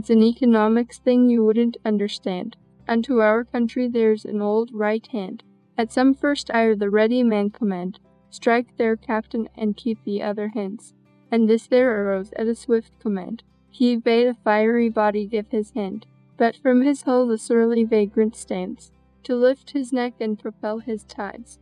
It's an economics thing you wouldn't understand. And to our country there's an old right hand. At some first ire the ready man command, Strike their captain, and keep the other hands. And this there arose at a swift command. He bade a fiery body give his hand, but from his hull the surly vagrant stands, to lift his neck and propel his tides.